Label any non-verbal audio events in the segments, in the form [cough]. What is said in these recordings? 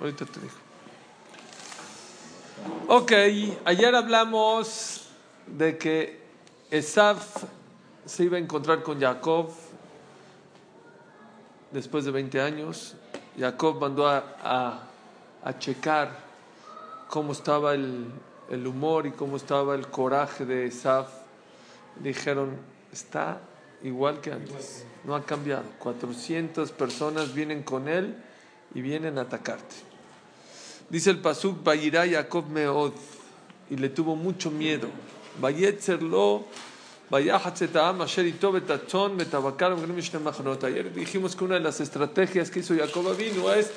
Ahorita te digo. Ok, ayer hablamos de que Esaf se iba a encontrar con Jacob después de 20 años. Jacob mandó a, a- a checar cómo estaba el, el humor y cómo estaba el coraje de Esaf. Dijeron, está igual que antes, no ha cambiado. 400 personas vienen con él y vienen a atacarte. Dice el Pasuk, Vayirá Jacob Meod, y le tuvo mucho miedo. Vayetzerlo, Vayahatzetam, Asher Ito, Betatzon, Betabakar, Benim Shne Machnot. Ayer dijimos que una de las estrategias que hizo Jacob vino es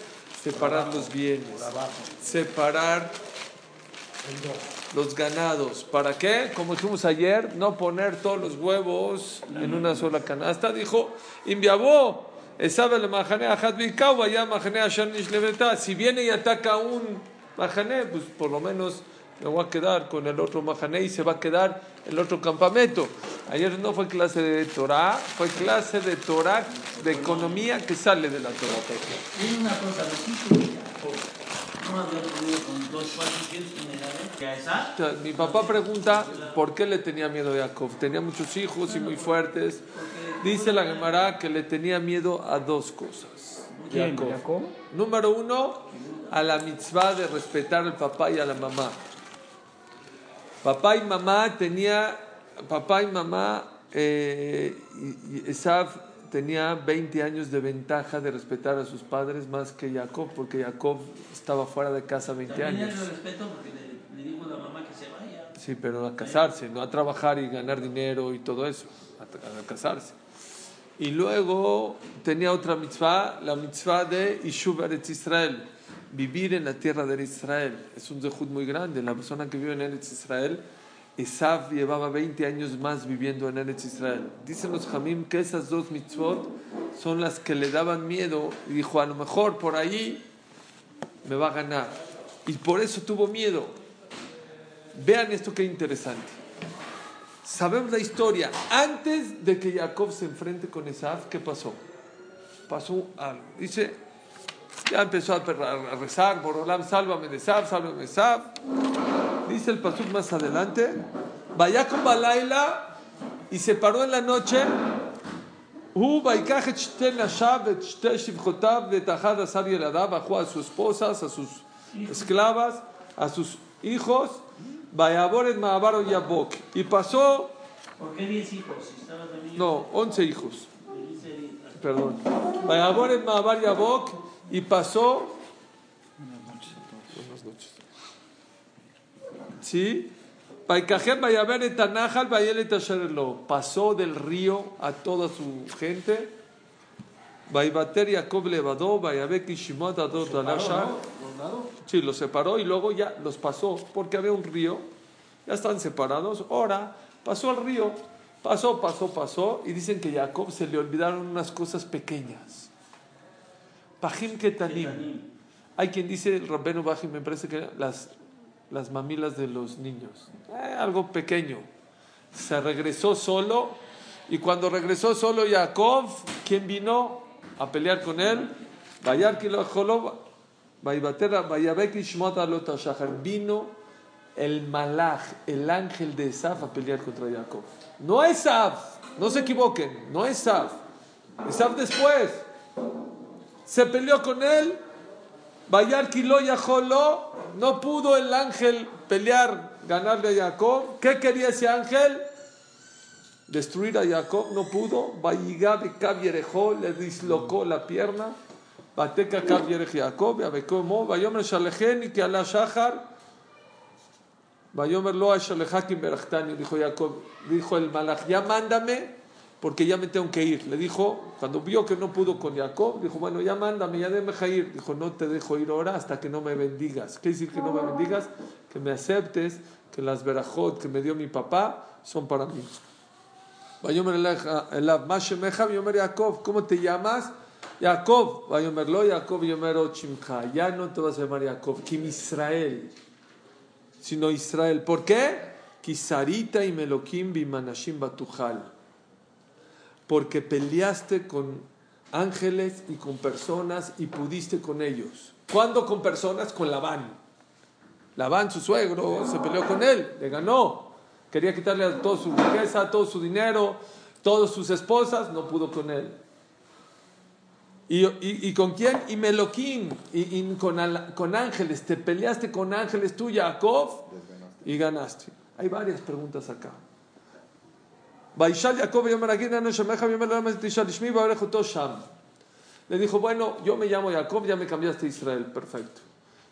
separar los bienes, separar los ganados. ¿Para qué? Como dijimos ayer, no poner todos los huevos en una sola canasta. Dijo, Inviabó, Si viene y ataca un Mahane, pues por lo menos me voy a quedar con el otro Mahane y se va a quedar el otro campamento. Ayer no fue clase de Torah, fue clase de Torah, de economía que sale de la Torah. Dime una cosa, no habían podido con dos Mi papá pregunta por qué le tenía miedo a Jacob. Tenía muchos hijos y muy fuertes. Dice la Gemara que le tenía miedo a dos cosas. Jacob. Número uno, a la mitzvah de respetar al papá y a la mamá. Papá y mamá tenía, papá y mamá, eh, tenía 20 años de ventaja de respetar a sus padres más que Jacob, porque Jacob estaba fuera de casa 20 También años. es respeto porque le, le dijo a la mamá que se vaya. Sí, pero a casarse, no a trabajar y ganar dinero y todo eso, a casarse. Y luego tenía otra mitzvah, la mitzvah de Ishuv Eretz Israel, vivir en la tierra de Israel. Es un zehut muy grande. La persona que vive en Eretz Israel, Esav llevaba 20 años más viviendo en Eretz Israel. Dicen los Hamim que esas dos mitzvot son las que le daban miedo y dijo, a lo mejor por ahí me va a ganar. Y por eso tuvo miedo. Vean esto qué interesante. Sabemos la historia. Antes de que Jacob se enfrente con Esav, ¿qué pasó? Pasó algo. Dice, ya empezó a rezar, Borolam, sálvame de Esav, sálvame de Esav. Dice el pasuk más adelante, vaya con Balaila y se paró en la noche. Bajó a sus esposas, a sus esclavas, a sus hijos Bayaboret Mahabaro Yabok. Y pasó. ¿Por qué 10 hijos? Si no, 11 hijos. Perdón. Bayaboret Mahabar Yabok. Y pasó. Buenas noches. ¿Sí? Pasó del río a toda su gente. Vaibater Jacob Levadó, Vayabek Shimot Adot Anashar. Sí, los separó y luego ya los pasó porque había un río, ya están separados. Ahora pasó al río, pasó, pasó, pasó y dicen que Jacob se le olvidaron unas cosas pequeñas. Pajim Ketanim. Hay quien dice, el Rabbeno Bajim, me parece que las, las mamilas de los niños. Eh, algo pequeño. Se regresó solo y cuando regresó solo Jacob, ¿quién vino a pelear con él? Bayar Vino el malach, el ángel de Esaf a pelear contra Jacob. No Esaf, no se equivoquen, no Esaf. Esaf después. Se peleó con él. Vayar Kilo Yaholo. No pudo el ángel pelear, ganarle a Jacob. ¿Qué quería ese ángel? Destruir a Jacob. No pudo. Vayigabe Yerejó le dislocó la pierna. Kab Yerech Jacob. Yabekomo. Vayomer Shalehen y que ala Shachar. Vayomer lo a Shalehakim Berachtani. Dijo Jacob. Dijo el malach. Ya mándame porque ya me tengo que ir. Le dijo, cuando vio que no pudo con Jacob, dijo, bueno, ya mándame, ya déjame ir. Dijo, no te dejo ir ahora hasta que no me bendigas. ¿Qué decir que no me bendigas? Que me aceptes, que las verajot que me dio mi papá son para mí. Jacob, ¿cómo te llamas? Jacob, Vayomerlo, Jacob, Yomero Chimcha. Ya no te vas a llamar Jacob, Kim Israel, sino Israel. ¿Por qué? Kisarita y Melokim bimanashim batujal porque peleaste con ángeles y con personas y pudiste con ellos. ¿Cuándo con personas? Con Labán. Labán, su suegro, se peleó con él, le ganó. Quería quitarle toda su riqueza, todo su dinero, todas sus esposas, no pudo con él. ¿Y, con quién? Y Meloquín, y, con, con, ángeles. Te peleaste con ángeles tú, Jacob, y ganaste. Hay varias preguntas acá. Le dijo, bueno, yo me llamo Jacob, ya me cambiaste a Israel, perfecto.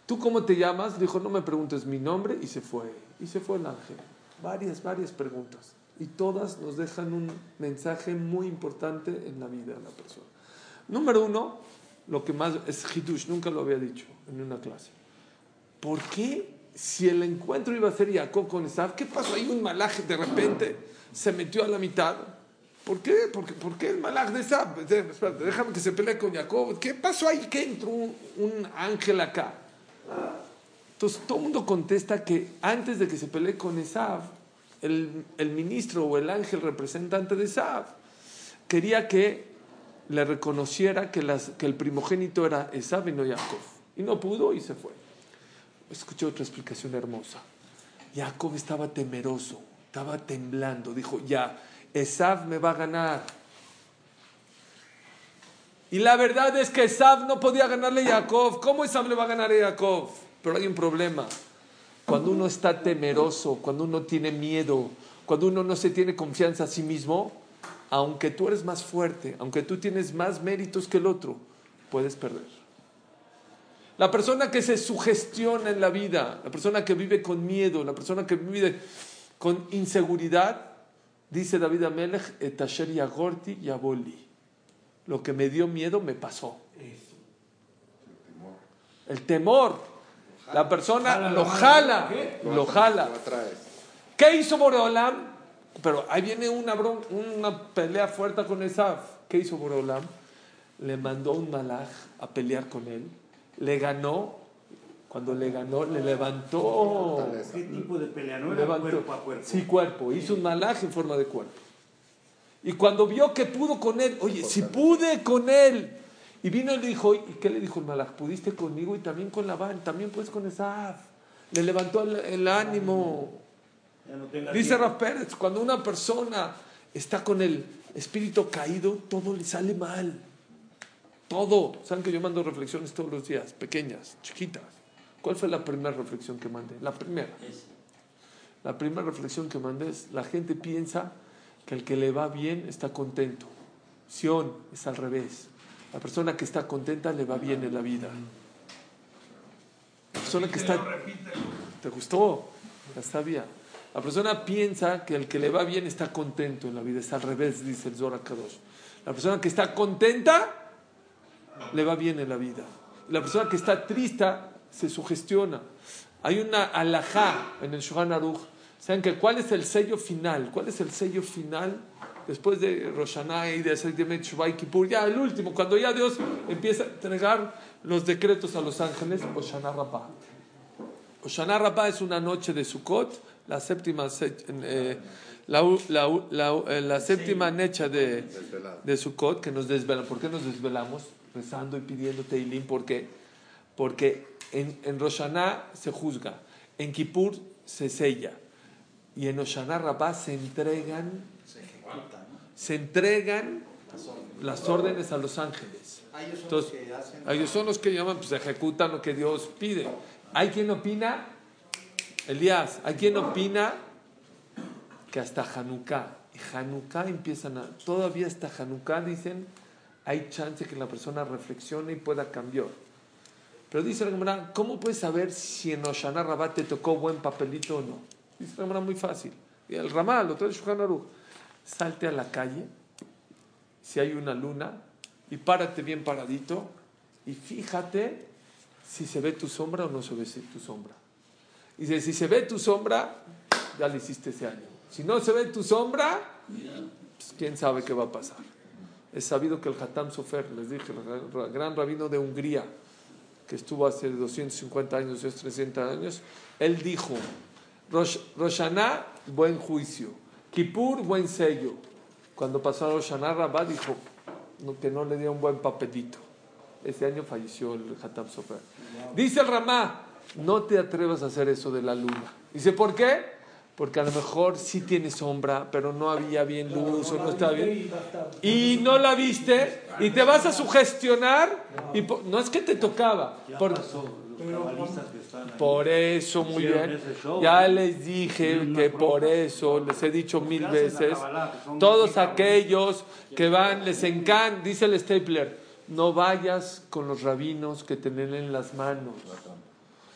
¿Tú cómo te llamas? Dijo, no me preguntes mi nombre y se fue. Y se fue el ángel. Varias, varias preguntas. Y todas nos dejan un mensaje muy importante en la vida de la persona. Número uno, lo que más es Hidush, nunca lo había dicho en una clase. ¿Por qué si el encuentro iba a ser Jacob con Esaf, qué pasó? Hay un malaje de repente se metió a la mitad. ¿Por qué? Porque, ¿Por qué el malach de Sab? Espérate, déjame que se pelee con Jacob. ¿Qué pasó ahí? ¿Qué entró un, ángel acá? Entonces todo el mundo contesta que antes de que se pelee con Esav, el, el, ministro o el ángel representante de Esav quería que le reconociera que, el primogénito era Esav y no Jacob. Y no pudo y se fue. Escuché otra explicación hermosa. Jacob estaba temeroso estaba temblando. Dijo, ya, Esav me va a ganar. Y la verdad es que Esav no podía ganarle a Jacob. ¿Cómo Esav le va a ganar a Jacob? Pero hay un problema. Cuando uno está temeroso, cuando uno tiene miedo, cuando uno no se tiene confianza a sí mismo, aunque tú eres más fuerte, aunque tú tienes más méritos que el otro, puedes perder. La persona que se sugestiona en la vida, la persona que vive con miedo, la persona que vive con inseguridad, dice David Amelech, etasher yagorti yaboli. Lo que me dio miedo me pasó. El temor. La persona lo jala, lo jala. ¿Qué hizo Boreolam? Pero ahí viene una, una pelea fuerte con Esaf. ¿Qué hizo Boreolam? Le mandó un malaj a pelear con él. Le ganó cuando le ganó, le levantó. ¿Qué tipo de pelea? ¿No cuerpo a cuerpo? Sí, cuerpo. Hizo un malaje en forma de cuerpo. Y cuando vio que pudo con él, oye, si pude con él. Y vino y le dijo, ¿y qué le dijo el malaj? Pudiste conmigo y también con Labán, también puedes con Esaf. Le levantó el, ánimo. Dice Raf Pérez, cuando una persona está con el espíritu caído, todo le sale mal. Todo. Saben que yo mando reflexiones todos los días, pequeñas, chiquitas. ¿Cuál fue la primera reflexión que mandé? La primera. La primera reflexión que mandé es, la gente piensa que el que le va bien está contento. Sion es al revés. La persona que está contenta le va bien en la vida. La persona que está... ¿Te gustó? Ya sabía. La persona piensa que el que le va bien está contento en la vida. Es al revés, dice el Zohar. La persona que está contenta le va bien en la vida. La persona que está triste se sugestiona. Hay una alajá en el Shohan Aruch. ¿Saben que cuál es el sello final? ¿Cuál es el sello final después de Roshaná y de Shuvay Kippur? Ya el último, cuando ya Dios empieza a entregar los decretos a los ángeles, Oshana Rabbah. Oshana Rabbah es una noche de Sukkot, la séptima, eh, la, la, eh, la, séptima necha de, de Sukkot que nos desvelan. ¿Por qué nos desvelamos? Rezando y pidiendo Teilim. ¿Por qué? Porque en, en Roshaná se juzga, en Kippur se sella y en Roshaná Rabbah se entregan, se entregan las órdenes a los ángeles. Entonces, ellos son los que llaman, pues ejecutan lo que Dios pide. Hay quien opina, Elías, hay quien opina que hasta Hanukkah, y Hanukkah empiezan a, todavía hasta Hanukkah dicen, hay chance que la persona reflexione y pueda cambiar. Pero dice la Gemara, ¿cómo puedes saber si en Oshana Rabat te tocó buen papelito o no? Dice la Gemara muy fácil. Y el Ramal, lo trae Shulchan Salte a la calle si hay una luna y párate bien paradito y fíjate si se ve tu sombra o no se ve tu sombra. Dice, si se ve tu sombra, ya lo hiciste ese año. Si no se ve tu sombra, pues, quién sabe qué va a pasar. Es sabido que el Hatam Sofer, les dije, el gran rabino de Hungría, que estuvo hace 250 años, 300 años, él dijo, Rosh, Roshaná, buen juicio, Kippur, buen sello. Cuando pasó a Roshaná, Rabá dijo que no le dio un buen papelito. Ese año falleció el Hatam Sofer. Dice el Ramá, no te atrevas a hacer eso de la luna. Dice, ¿por qué? porque a lo mejor sí tiene sombra, pero no había bien luz o no estaba bien. Y no la viste y te vas a sugestionar y no es que te tocaba. Por, por eso, muy bien. Ya les dije que por eso, les he dicho mil veces, todos aquellos que van, les encanta, dice el Stapler, no vayas con los rabinos que te leen en las manos.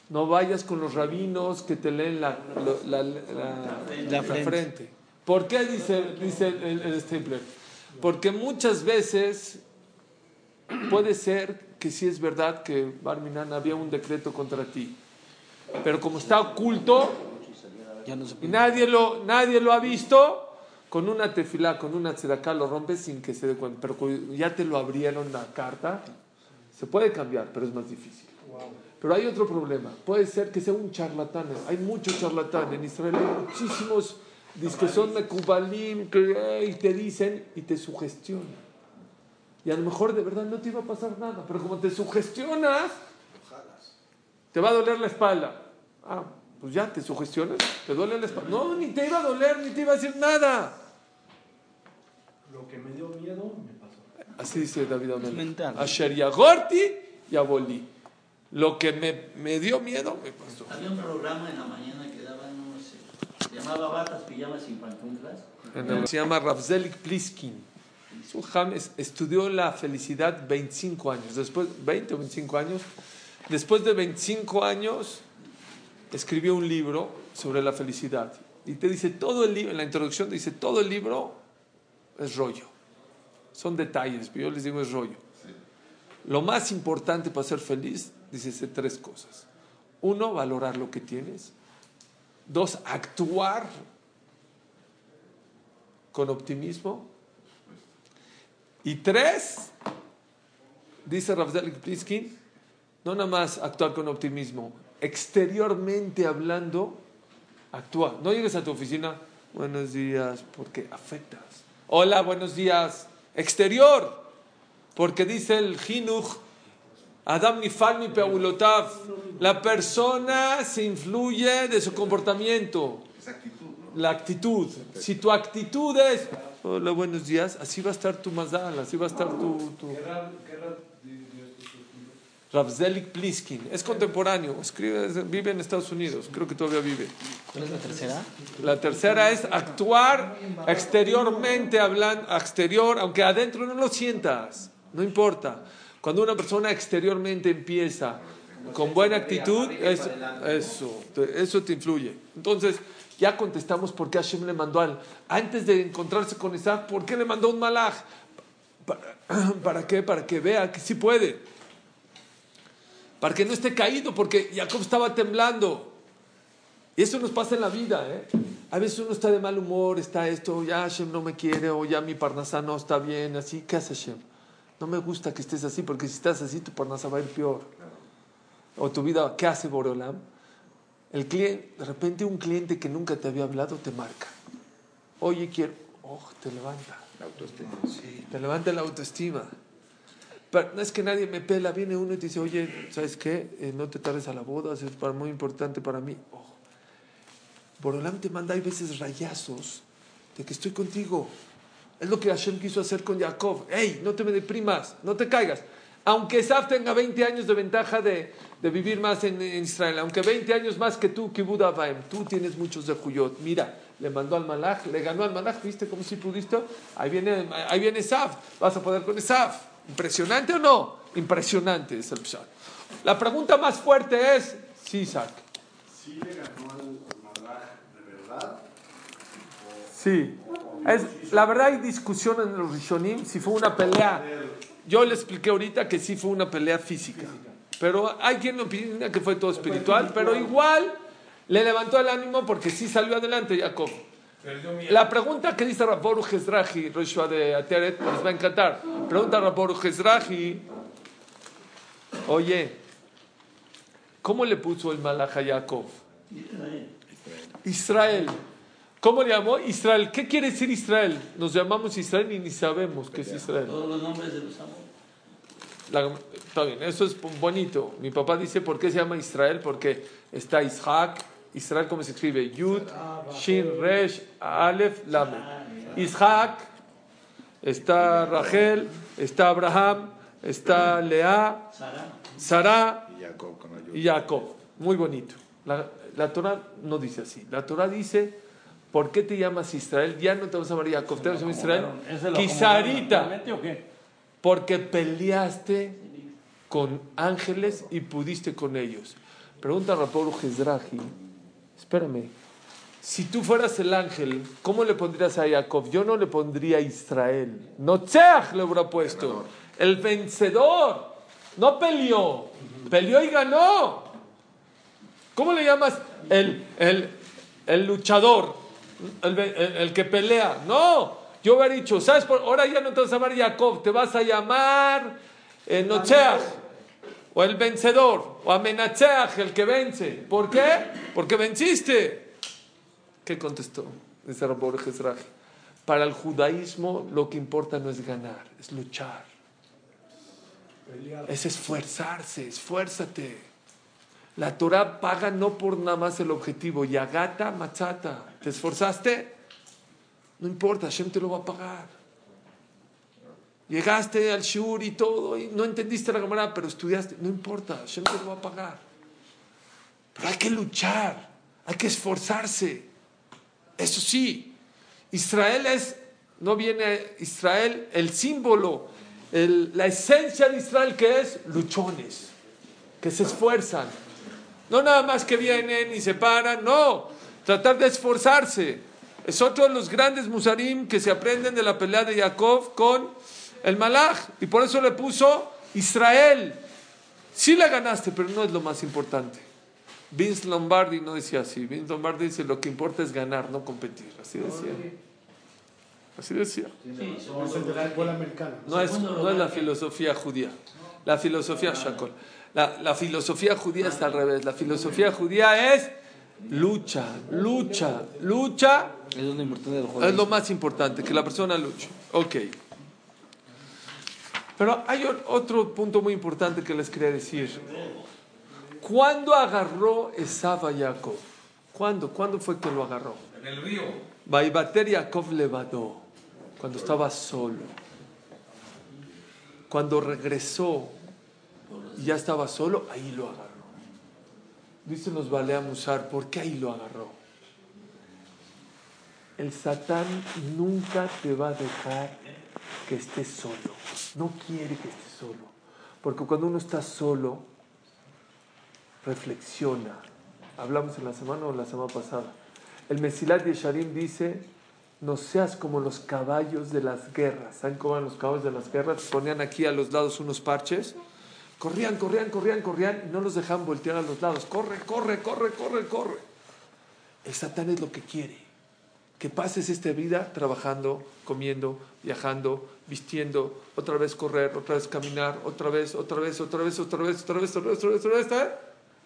No vayas con los rabinos que te leen la, la, frente. ¿Por qué dice, dice el, el, Porque muchas veces puede ser que sí es verdad que Barminan había un decreto contra ti, pero como está oculto y nadie lo, nadie lo ha visto, con una tefilá, con una tzedaká lo rompes sin que se dé cuenta. Pero ya te lo abrieron la carta, se puede cambiar, pero es más difícil. Pero hay otro problema. Puede ser que sea un charlatán. Hay muchos charlatanes. En Israel hay muchísimos que son mekubalim que y te dicen y te sugestionan. Y a lo mejor de verdad no te iba a pasar nada. Pero como te sugestionas, te va a doler la espalda. Ah, pues ya te sugestionas, te duele la espalda. No, ni te iba a doler, ni te iba a decir nada. Lo que me dio miedo me pasó. Así dice David Amel. Asher Yagorti y Aboli. Lo que me, me dio miedo me pasó. Había un programa en la mañana que daban, no sé, se llamaba Batas, Pijamas y Pantuflas. Se llama Ravzelik Pliskin. Su James estudió la felicidad 25 años, después 20 o 25 años. Después de 25 años escribió un libro sobre la felicidad. Y te dice todo el libro, en la introducción dice todo el libro es rollo. Son detalles, pero yo les digo es rollo. Lo más importante para ser feliz dice tres cosas. Uno, valorar lo que tienes. Dos, actuar con optimismo. Y tres, dice Ravzelik Pliskin, no nada más actuar con optimismo, exteriormente hablando, actúa. No llegues a tu oficina, buenos días, porque afectas. Hola, buenos días, exterior, porque dice el Jinuj, Adam nifal mi peulotav. La persona se influye de su comportamiento. La actitud. Si tu actitud es, hola, buenos días, así va a estar tu mazal, así va a estar tu... tu... Ravzelik Pliskin, es contemporáneo, escribe, vive en Estados Unidos, creo que todavía vive. ¿Cuál es la tercera? La tercera es actuar exteriormente, hablando, exterior, aunque adentro no lo sientas, no importa. Cuando una persona exteriormente empieza con buena actitud, eso, eso, eso te influye. Entonces, ya contestamos por qué Hashem le mandó al. Antes de encontrarse con Isaac, ¿por qué le mandó un malaj? [clears throat] ¿Para, qué? Para que vea que sí puede. Para que no esté caído, porque Jacob estaba temblando. Y eso nos pasa en la vida. ¿eh? A veces uno está de mal humor, está esto, ya Hashem no me quiere, o ya mi parnasá no está bien, así. ¿Qué hace Hashem? No me gusta que estés así, porque si estás así, tu parnasa va a ir peor. O tu vida, ¿qué hace Borolam? El cliente, de repente un cliente que nunca te había hablado te marca. Oye, quiero. Oh, te levanta. La autoestima. Sí, te levanta la autoestima. Pero no es que nadie me pela. Viene uno y te dice, oye, ¿sabes qué? Eh, no te tardes a la boda, es muy importante para mí. Oh. Borolam te manda, hay veces rayazos de que estoy contigo. Es lo que Hashem quiso hacer con Jacob. ¡Ey! No te me deprimas, no te caigas. Aunque Esaf tenga 20 años de ventaja de, de vivir más en, Israel, aunque 20 años más que tú, Kibud tú tienes muchos de Juyot. Mira, le mandó al Malach, le ganó al Malach, ¿viste cómo si pudiste? Ahí viene, ahí viene Esaf, vas a poder con Esaf. ¿Impresionante o no? Impresionante es el Pshat. La pregunta más fuerte es, sí, Isaac. ¿Sí le ganó al Malach de verdad? Sí. La verdad hay discusión en los Rishonim si fue una pelea. Yo le expliqué ahorita que sí fue una pelea física. Pero hay quien opina que fue todo espiritual, pero igual le levantó el ánimo porque sí salió adelante Jacob. La pregunta que dice Raboru Jezrahi, Roshua de Ateret, les va a encantar. Pregunta Raboru Jezrahi, oye, ¿cómo le puso el malaj a Jacob? Israel. ¿Cómo le llamó? Israel. ¿Qué quiere decir Israel? Nos llamamos Israel y ni sabemos qué es Israel. Todos los nombres de los amos. La- está bien, eso es bonito. Mi papá dice, ¿por qué se llama Israel? Porque está Isaac, Israel, ¿cómo se escribe? Yud, Shin, Resh, Aleph, Lamed. Isaac, está Rachel, está Abraham, está Lea, Sara. Y Jacob. Muy bonito. La, la Torah no dice así. La Torah dice, ¿por qué te llamas Israel? Ya no te vas a llamar Jacob, te vas a llamar Israel. ¿Ese lo Quizarita. Porque peleaste con ángeles y pudiste con ellos. Pregunta a Raporo Jezrahi, espérame, si tú fueras el ángel, ¿cómo le pondrías a Jacob? Yo no le pondría Israel. Notzeach le hubiera puesto. El vencedor. No peleó. Peleó y ganó. ¿Cómo le llamas? El, el, el luchador. El, ve- el- el que pelea. No. Yo hubiera dicho, ¿sabes? Por, ahora ya no te vas a llamar Jacob, te vas a llamar eh, Notzeach. O el vencedor. O Amenacheach, el que vence. ¿Por qué? Porque venciste. ¿Qué contestó? Dice Rabor. Para el judaísmo lo que importa no es ganar, es luchar. Es esforzarse, esfuérzate. La Torah paga no por nada más el objetivo. Yagata matzata. ¿Te esforzaste? No importa, Hashem te lo va a pagar. Llegaste al shur y todo, y no entendiste la cámara, pero estudiaste. No importa, Hashem te lo va a pagar. Pero hay que luchar, hay que esforzarse. Eso sí, Israel es, no viene Israel, el símbolo, la esencia de Israel que es luchones, que se esfuerzan. No nada más que vienen y se paran, no, tratar de esforzarse. Es otro de los grandes musarim que se aprenden de la pelea de Jacob con el Malach. Y por eso le puso Israel. Sí la ganaste, pero no es lo más importante. Vince Lombardi no decía así. Vince Lombardi dice lo que importa es ganar, no competir. Así decía. Así decía. Sí. No es, no es la filosofía judía. La filosofía Shakol. La, la filosofía judía es al revés. La filosofía judía es lucha, lucha, lucha. Es lo importante del Es judaísmo. lo más importante, que la persona luche. Ok. Pero hay otro punto muy importante que les quería decir. ¿Cuándo agarró Esab a Jacob? ¿Cuándo? ¿Cuándo fue que lo agarró? En el río. Vaibater Jacob levadó, cuando estaba solo. Cuando regresó y ya estaba solo, ahí lo agarró. Dicen los Balea Musar, ¿por qué ahí lo agarró? El Satán nunca te va a dejar que estés solo. No quiere que estés solo. Porque cuando uno está solo, reflexiona. Hablamos en la semana o la semana pasada. El Mesilat Yesharim dice, no seas como los caballos de las guerras. ¿Saben cómo eran los caballos de las guerras? Ponían aquí a los lados unos parches. Corrían, corrían, corrían, corrían y no los dejaban voltear a los lados. Corre, corre, corre, corre, corre. El Satán es lo que quiere. Que pases esta vida trabajando, comiendo, viajando, vistiendo, otra vez correr, otra vez caminar, otra vez, otra vez, otra vez, otra vez, otra vez, otra vez, otra vez, otra vez, ¿eh?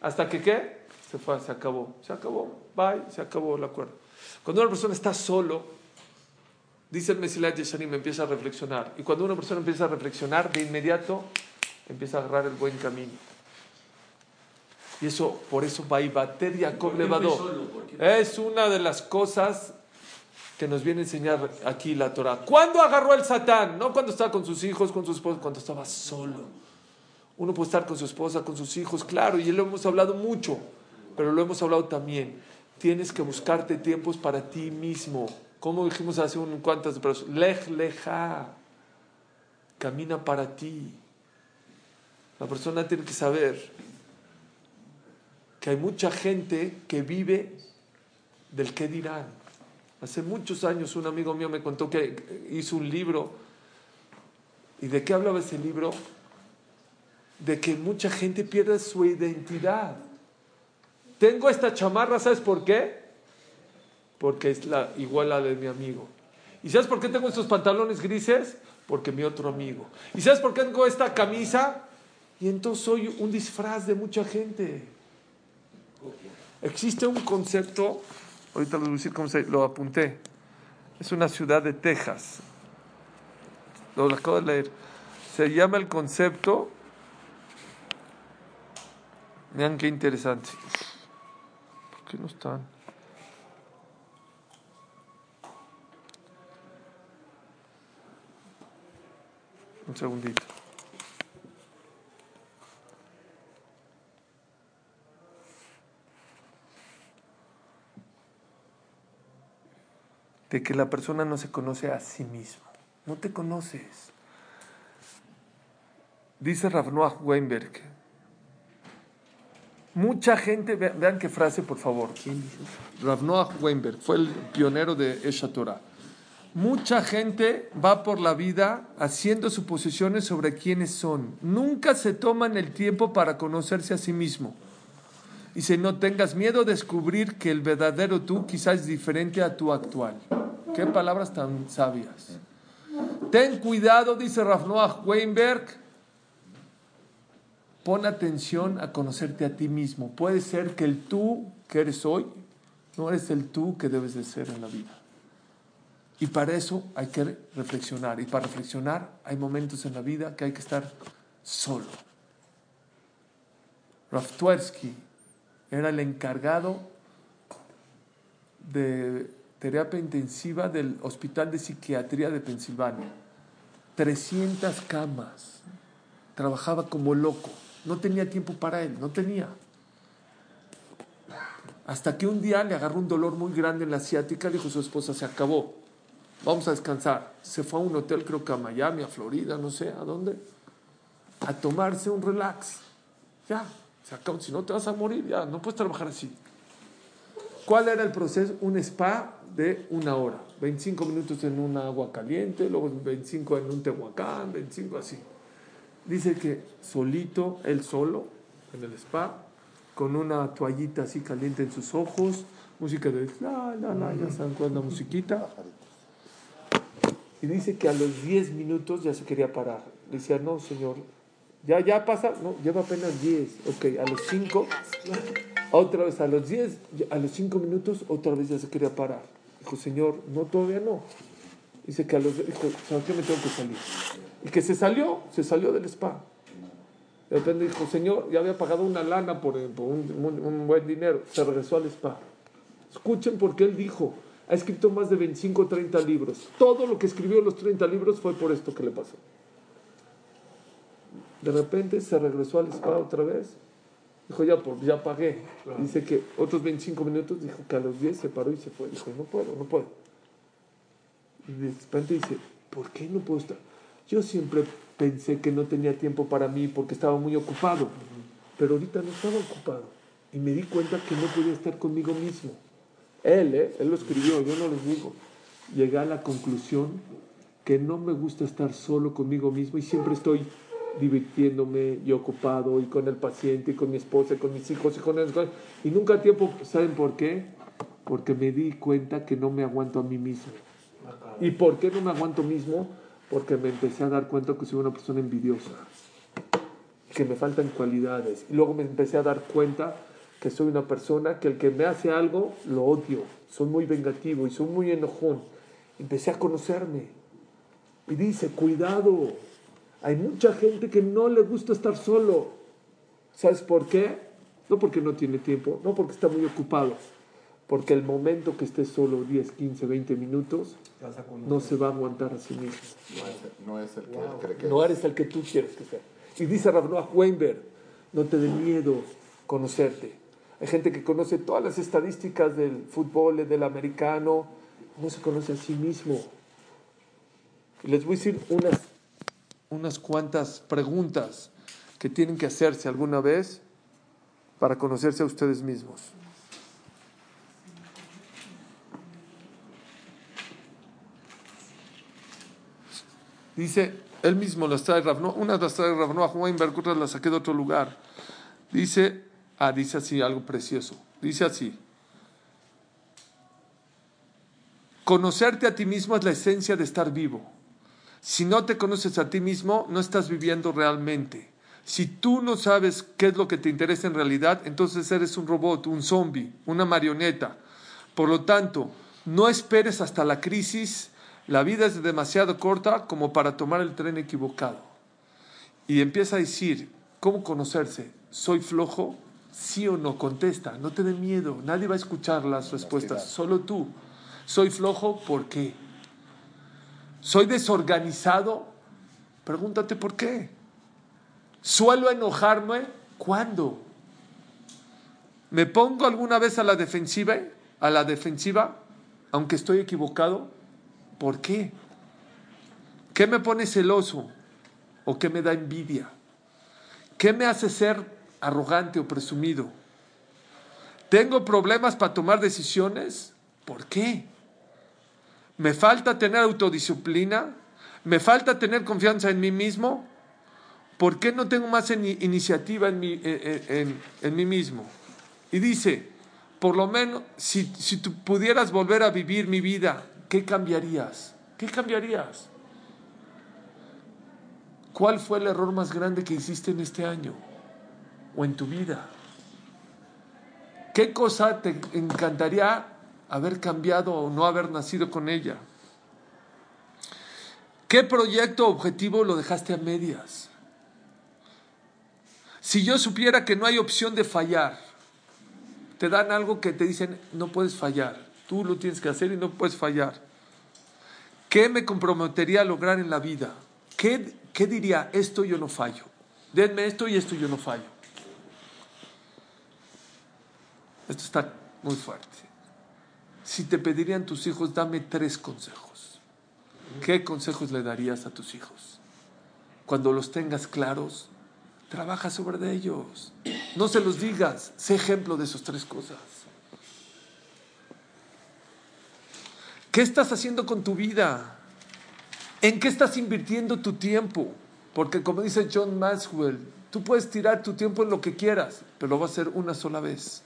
hasta que qué? Se fue, se acabó, se acabó, bye, se acabó el acuerdo. Cuando una persona está solo, dice el Mesilat Yeshanim, empieza a reflexionar. Y cuando una persona empieza a reflexionar, de inmediato empieza a agarrar el buen camino. Y eso, por eso, Baibater Jacob Levadó. Es una de las cosas que nos viene a enseñar aquí la Torah. ¿Cuándo agarró el Satán? No cuando estaba con sus hijos, con su esposa, cuando estaba solo. Uno puede estar con su esposa, con sus hijos, claro, y lo hemos hablado mucho, pero lo hemos hablado también. Tienes que buscarte tiempos para ti mismo. Como dijimos hace un cuantas pero lej leja. Camina para ti. La persona tiene que saber que hay mucha gente que vive del qué dirán. Hace muchos años un amigo mío me contó que hizo un libro. ¿Y de qué hablaba ese libro? De que mucha gente pierde su identidad. Tengo esta chamarra, ¿sabes por qué? Porque es la, igual a la de mi amigo. ¿Y sabes por qué tengo estos pantalones grises? Porque mi otro amigo. ¿Y sabes por qué tengo esta camisa? Y entonces soy un disfraz de mucha gente. Existe un concepto, ahorita les voy a decir cómo se lo apunté. Es una ciudad de Texas. Lo acabo de leer. Se llama el concepto. Vean qué interesante. ¿Por qué no están? Un segundito. De que la persona no se conoce a sí mismo. No te conoces. Dice Ravnoah Weinberg. Mucha gente, ve- vean qué frase por favor. Ravnoah Weinberg fue el pionero de Esha Torah. Mucha gente va por la vida haciendo suposiciones sobre quiénes son. Nunca se toman el tiempo para conocerse a sí mismo. Dice, no tengas miedo de descubrir que el verdadero tú quizás es diferente a tu actual. Qué palabras tan sabias. Ten cuidado, dice Rafnoah Weinberg. Pon atención a conocerte a ti mismo. Puede ser que el tú que eres hoy no eres el tú que debes de ser en la vida. Y para eso hay que reflexionar. Y para reflexionar hay momentos en la vida que hay que estar solo. Raftuersky era el encargado de terapia intensiva del Hospital de Psiquiatría de Pensilvania. 300 camas. Trabajaba como loco. No tenía tiempo para él, no tenía. Hasta que un día le agarró un dolor muy grande en la asiática, dijo su esposa, se acabó, vamos a descansar. Se fue a un hotel, creo que a Miami, a Florida, no sé, ¿a dónde? A tomarse un relax. Ya, si no te vas a morir, ya, no puedes trabajar así. ¿Cuál era el proceso? Un spa de una hora. 25 minutos en un agua caliente, luego 25 en un tehuacán, 25 así. Dice que solito, él solo, en el spa, con una toallita así caliente en sus ojos, música de la, la, la, ya saben cuál es la musiquita. Y dice que a los 10 minutos ya se quería parar. Le decía, no, señor, ya, ya pasa, no, lleva apenas 10. Ok, a los 5, otra vez a los 10, a los 5 minutos, otra vez ya se quería parar. Dijo, señor, no, todavía no. Dice que a los, dijo, ¿sabes qué? Me tengo que salir. Y que se salió, se salió del spa. De repente dijo, señor, ya había pagado una lana por, por un, buen dinero. Se regresó al spa. Escuchen porque él dijo, ha escrito más de 25 o 30 libros. Todo lo que escribió en los 30 libros fue por esto que le pasó. De repente se regresó al spa otra vez. Dijo, ya, por, ya pagué. Dice que otros 25 minutos, dijo que a los 10 se paró y se fue. Dijo, no puedo, no puedo. Y de repente dice, ¿por qué no puedo estar? Yo siempre pensé que no tenía tiempo para mí porque estaba muy ocupado, pero ahorita no estaba ocupado. Y me di cuenta que no podía estar conmigo mismo. Él, ¿eh? él lo escribió, yo no les digo. Llegué a la conclusión que no me gusta estar solo conmigo mismo y siempre estoy divirtiéndome y ocupado y con el paciente y con mi esposa y con mis hijos y con él. Y nunca a tiempo, ¿saben por qué? Porque me di cuenta que no me aguanto a mí mismo. ¿Y por qué no me aguanto mismo? Porque me empecé a dar cuenta que soy una persona envidiosa, que me faltan cualidades. Y luego me empecé a dar cuenta que soy una persona que el que me hace algo lo odio. Soy muy vengativo y soy muy enojón. Empecé a conocerme. Y dice, cuidado, hay mucha gente que no le gusta estar solo. ¿Sabes por qué? No porque no tiene tiempo, no porque está muy ocupado. Porque el momento que esté solo 10, 15, 20 minutos, no se va a aguantar a sí mismo. No es el que él cree que No es. eres el que tú quieres que sea. Y dice Ravnoah Weinberg, no te dé miedo conocerte. Hay gente que conoce todas las estadísticas del fútbol, del americano, no se conoce a sí mismo. Y les voy a decir unas, unas cuantas preguntas que tienen que hacerse alguna vez para conocerse a ustedes mismos. Dice, él mismo las trae Ravno, unas las trae Ravno a Weinberg, otras las saqué de otro lugar. Dice, ah, dice así algo precioso. Dice así. Conocerte a ti mismo es la esencia de estar vivo. Si no te conoces a ti mismo, no estás viviendo realmente. Si tú no sabes qué es lo que te interesa en realidad, entonces eres un robot, un zombie, una marioneta. Por lo tanto, no esperes hasta la crisis. La vida es demasiado corta como para tomar el tren equivocado. Y empieza a decir, ¿cómo conocerse? ¿Soy flojo? Sí o no, contesta, no te dé miedo, nadie va a escuchar las respuestas, solo tú. ¿Soy flojo? ¿Por qué? ¿Soy desorganizado? Pregúntate por qué. ¿Suelo enojarme? ¿Cuándo? ¿Me pongo alguna vez a la defensiva? ¿A la defensiva? Aunque estoy equivocado. ¿Por qué? ¿Qué me pone celoso? ¿O qué me da envidia? ¿Qué me hace ser arrogante o presumido? ¿Tengo problemas para tomar decisiones? ¿Por qué? ¿Me falta tener autodisciplina? ¿Me falta tener confianza en mí mismo? ¿Por qué no tengo más iniciativa en mí, en, mí, mismo? Y dice, por lo menos, si, si tú pudieras volver a vivir mi vida, ¿qué cambiarías? ¿Qué cambiarías? ¿Cuál fue el error más grande que hiciste en este año o en tu vida? ¿Qué cosa te encantaría haber cambiado o no haber nacido con ella? ¿Qué proyecto o objetivo lo dejaste a medias? Si yo supiera que no hay opción de fallar, te dan algo que te dicen no puedes fallar, tú lo tienes que hacer y no puedes fallar. ¿Qué me comprometería a lograr en la vida? ¿Qué, qué diría esto yo no fallo? Denme esto y esto yo no fallo. Esto está muy fuerte. Si te pedirían tus hijos, dame tres consejos. ¿Qué consejos le darías a tus hijos? Cuando los tengas claros, trabaja sobre ellos. No se los digas, sé ejemplo de esas tres cosas. ¿Qué estás haciendo con tu vida? ¿En qué estás invirtiendo tu tiempo? Porque como dice John Maxwell, tú puedes tirar tu tiempo en lo que quieras, pero lo vas a hacer una sola vez.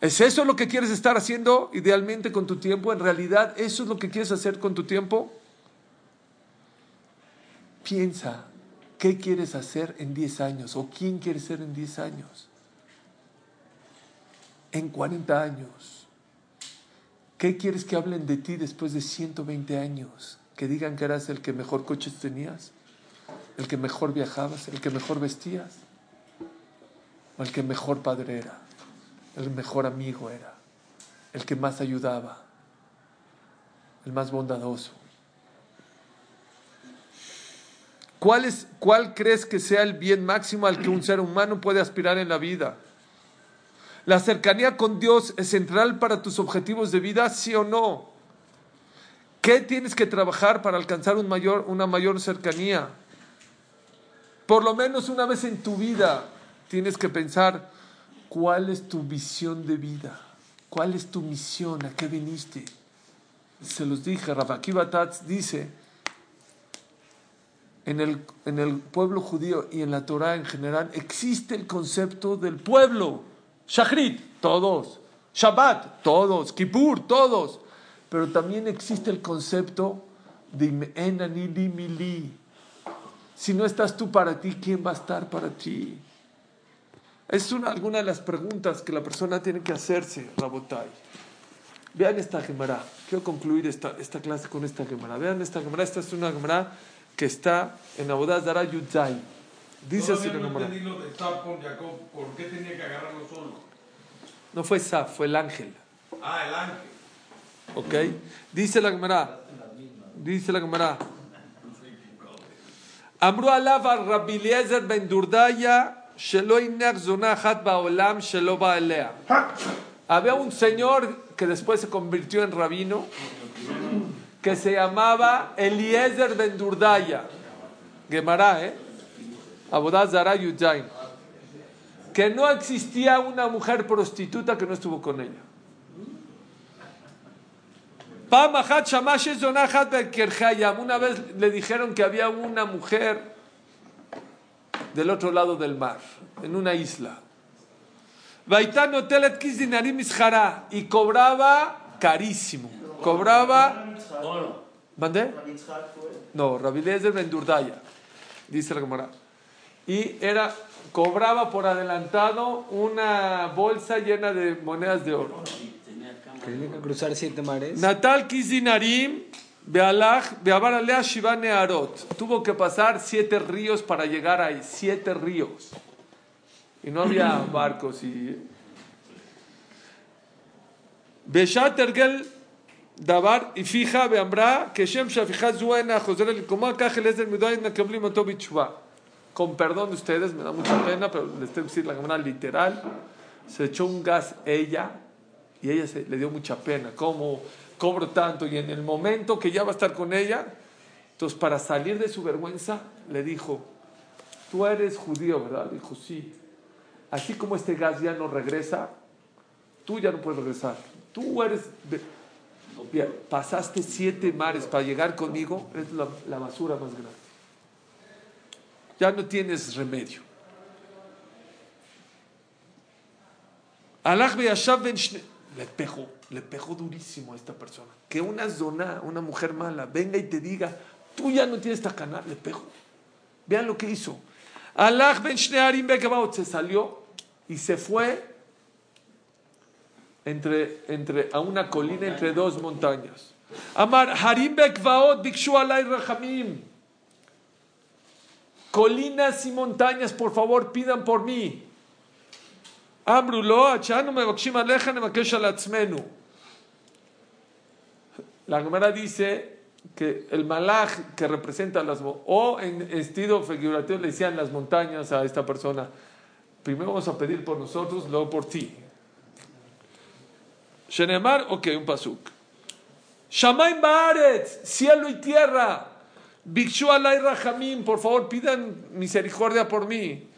¿Es eso lo que quieres estar haciendo idealmente con tu tiempo? ¿En realidad eso es lo que quieres hacer con tu tiempo? Piensa, ¿qué quieres hacer en 10 años? ¿O quién quieres ser en 10 años? En 40 años. ¿Qué quieres que hablen de ti después de 120 años? Que digan que eras el que mejor coches tenías, el que mejor viajabas, el que mejor vestías, o el que mejor padre era el mejor amigo era, el que más ayudaba, el más bondadoso. ¿Cuál, es, ¿Cuál crees que sea el bien máximo al que un ser humano puede aspirar en la vida? ¿La cercanía con Dios es central para tus objetivos de vida, sí o no? ¿Qué tienes que trabajar para alcanzar un mayor, una mayor cercanía? Por lo menos una vez en tu vida tienes que pensar, ¿Cuál es tu visión de vida? ¿Cuál es tu misión? ¿A qué viniste? Se los dije, Rabaki Batatz dice, en el, en el pueblo judío y en la Torah en general existe el concepto del pueblo. Shachrit, todos. Shabbat, todos. Kippur, todos. Pero también existe el concepto de Mili. Si no estás tú para ti, ¿quién va a estar para ti? Es una, alguna de las preguntas que la persona tiene que hacerse, Rabotai. Vean esta Gemara. Quiero concluir esta, esta clase con esta Gemara. Vean esta Gemara. Esta es una Gemara que está en Abodaz Dara Yudzai. Dice así la Gemara. No de Jacob. ¿Por qué tenía que agarrarlo solo? No fue Saf, fue el ángel. Ah, el ángel. ¿Ok? Dice la Gemara. Dice la Gemara. Amru alava Rabbi Eliezer ben Durdaya había un señor que después se convirtió en rabino que se llamaba Eliezer ben Durdaya. Gemara, ¿eh? Que no existía una mujer prostituta que no estuvo con ella. Una vez le dijeron que había una mujer del otro lado del mar, en una isla. Y cobraba carísimo. Cobraba. Oro. ¿Mandé? No, Rabbi Eliezer ben Durdaya, dice la Gemara. Y era, cobraba por adelantado una bolsa llena de monedas de oro. Tenía que cruzar siete mares. Natal Kizinarim, Tuvo que pasar siete ríos para llegar ahí, siete ríos. Y no había [laughs] barcos y... Beshat Ergel Dabar y fija Beambra que Shem Shafijat Zuena José el como acá Geles del Midoy Nakablim Otobi Tshuva. Con perdón de ustedes, me da mucha pena, pero les tengo que decir la cámara literal. Se echó un gas ella y ella se, le dio mucha pena. ¿Cómo cobro tanto? Y en el momento que ya va a estar con ella, entonces para salir de su vergüenza, le dijo, tú eres judío, ¿verdad? Le dijo, sí. Así como este gas ya no regresa, tú ya no puedes regresar. Tú eres... pasaste siete mares para llegar conmigo, es la, basura más grande. Ya no tienes remedio. Le pegó, le pegó durísimo a esta persona. Que una zona, una mujer mala, venga y te diga, tú ya no tienes canal, le pegó. Vean lo que hizo. Alaj ben Shnearim se salió y se fue entre, entre, a una colina entre dos montañas. Amar Harim Bekvaot Bikshu Alay Rahamim. Colinas y montañas, por favor, pidan por mí. Amrulo, achanu mevakshim aleja nevakesh al atzmenu. La Gemara dice que el malaj que representa las o en estilo figurativo le decían las montañas a esta persona. Primero vamos a pedir por nosotros, luego por ti. Shenemar, ok, un pasuk. Shamaim Baaretz, cielo y tierra. Bikshu alay rahamim, por favor pidan misericordia por mí.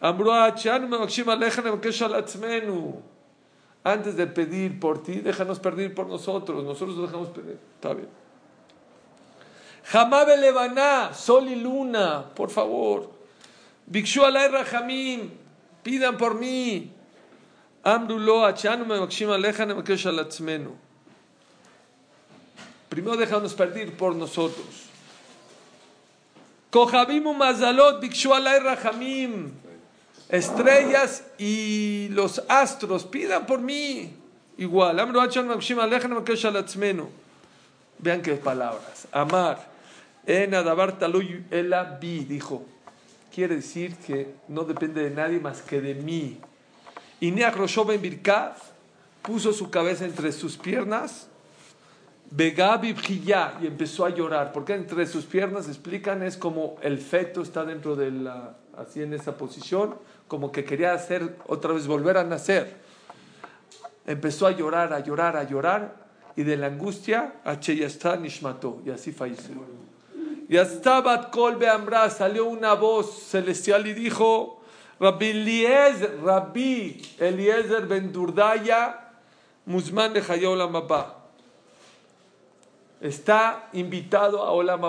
Mevakshim aleja nevakesh al atzmenu. Antes de pedir por ti, déjanos pedir por nosotros. Nosotros nos dejamos pedir. Está bien. Jamabe Levaná, sol y luna, por favor. Bikshu alay rahamim, pidan por mí. Amru lo achanu mevakshim. Primero déjanos pedir por nosotros. Kohabimu mazalot bikshu alay rahamim. Estrellas y los astros, pidan por mí. Igual. Vean qué palabras. Amar. En adabar taluy ela bi, dijo. Quiere decir que no depende de nadie más que de mí. Y ben Birkat puso su cabeza entre sus piernas Begab Bjillá, y empezó a llorar, porque entre sus piernas, explican, es como el feto está dentro de la, así en esa posición, como que quería hacer otra vez volver a nacer. Empezó a llorar, a llorar, a llorar, y de la angustia, está Nishmató, y así falleció. Y hasta Bat Kol Beamra salió una voz celestial y dijo: Rabbi Eliezer, Rabbi Eliezer Ben Durdaya, Musman de Hayolam está invitado a Olam.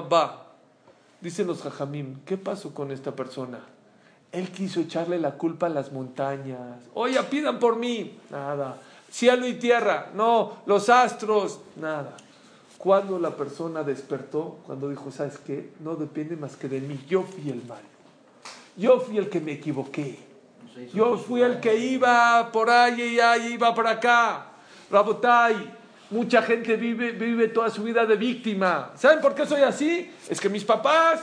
Dicen los Jajamim, ¿qué pasó con esta persona? Él quiso echarle la culpa a las montañas. Oye, pidan por mí. Nada. Cielo y tierra. No. Los astros. Nada. Cuando la persona despertó, cuando dijo, ¿sabes qué? No depende más que de mí. Yo fui el mal. Yo fui el que me equivoqué. Yo fui el que iba por ahí y ahí iba por acá. Rabotai, mucha gente vive, vive toda su vida de víctima. ¿Saben por qué soy así? Es que mis papás,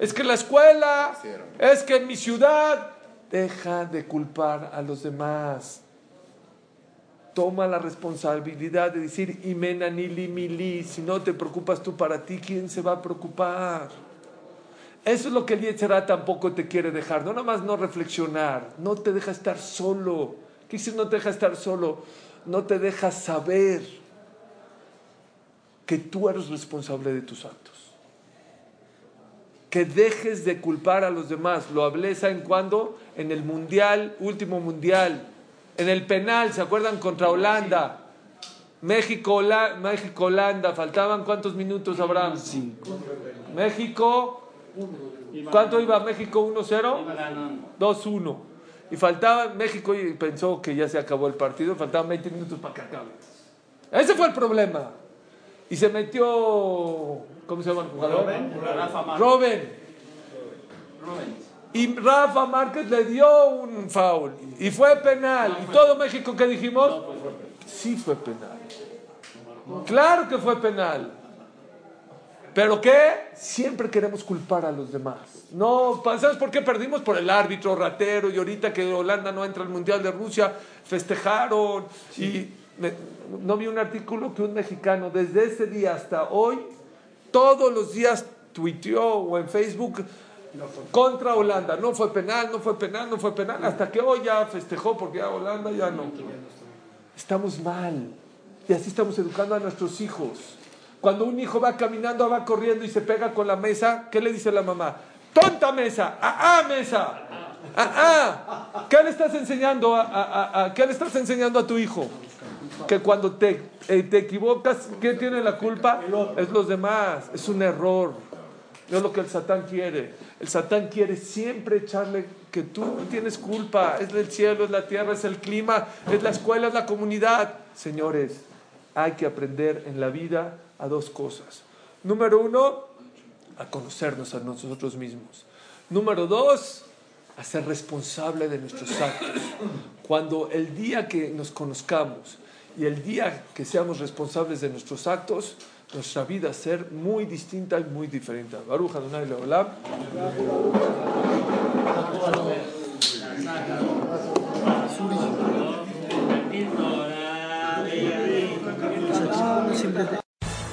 es que la escuela, es que en mi ciudad. Deja de culpar a los demás. Toma la responsabilidad de decir, Imena nili mili, si no te preocupas tú para ti, ¿quién se va a preocupar? Eso es lo que el Yetzirah tampoco te quiere dejar. No nada más no reflexionar. No te deja estar solo. ¿Qué dice no te deja estar solo? No te deja saber que tú eres responsable de tus actos. Que dejes de culpar a los demás. Lo hablé, ¿saben cuándo? En el mundial, último mundial. En el penal, ¿se acuerdan? Contra Holanda. México, Hola- México, Holanda, faltaban cuántos minutos, Abraham? México, ¿cuánto iba México? ¿1-0? Iba ganando. 2-1. Y faltaba México y pensó que ya se acabó el partido, faltaban 20 minutos para que acabe. Ese fue el problema. Y se metió, ¿cómo se llama el jugador? Rafa Márquez. Robin. Rubens. Y Rafa Márquez le dio un foul. Y fue penal. ¿Y todo México qué dijimos? Sí fue penal. Claro que fue penal. ¿Pero qué? Siempre queremos culpar a los demás. No, ¿sabes por qué perdimos? Por el árbitro ratero y ahorita que Holanda no entra al Mundial de Rusia, festejaron. Y me- no vi un artículo que un mexicano desde ese día hasta hoy, todos los días tuiteó o en Facebook contra Holanda. No fue penal, no fue penal, no fue penal. Hasta que hoy ya festejó porque ya Holanda ya no. Estamos mal. Y así estamos educando a nuestros hijos. Cuando un hijo va caminando, va corriendo y se pega con la mesa, ¿qué le dice la mamá? ¡Tonta mesa! ¡Ah, ah, mesa! ¡Ah, ah! ¿Qué le estás enseñando a, a- a- a- ¿qué le estás enseñando a tu hijo? Que cuando te, eh, te equivocas, ¿quién tiene la culpa? Es los demás. Es un error. No es lo que el Satán quiere. El Satán quiere siempre echarle que tú no tienes culpa. Es el cielo, es la tierra, es el clima, es la escuela, es la comunidad. Señores, hay que aprender en la vida a dos cosas. Número uno, a conocernos a nosotros mismos. Número dos, a ser responsable de nuestros actos. Cuando el día que nos conozcamos y el día que seamos responsables de nuestros actos, nuestra vida ser muy distinta y muy diferente. Baruch Adonai Leolam.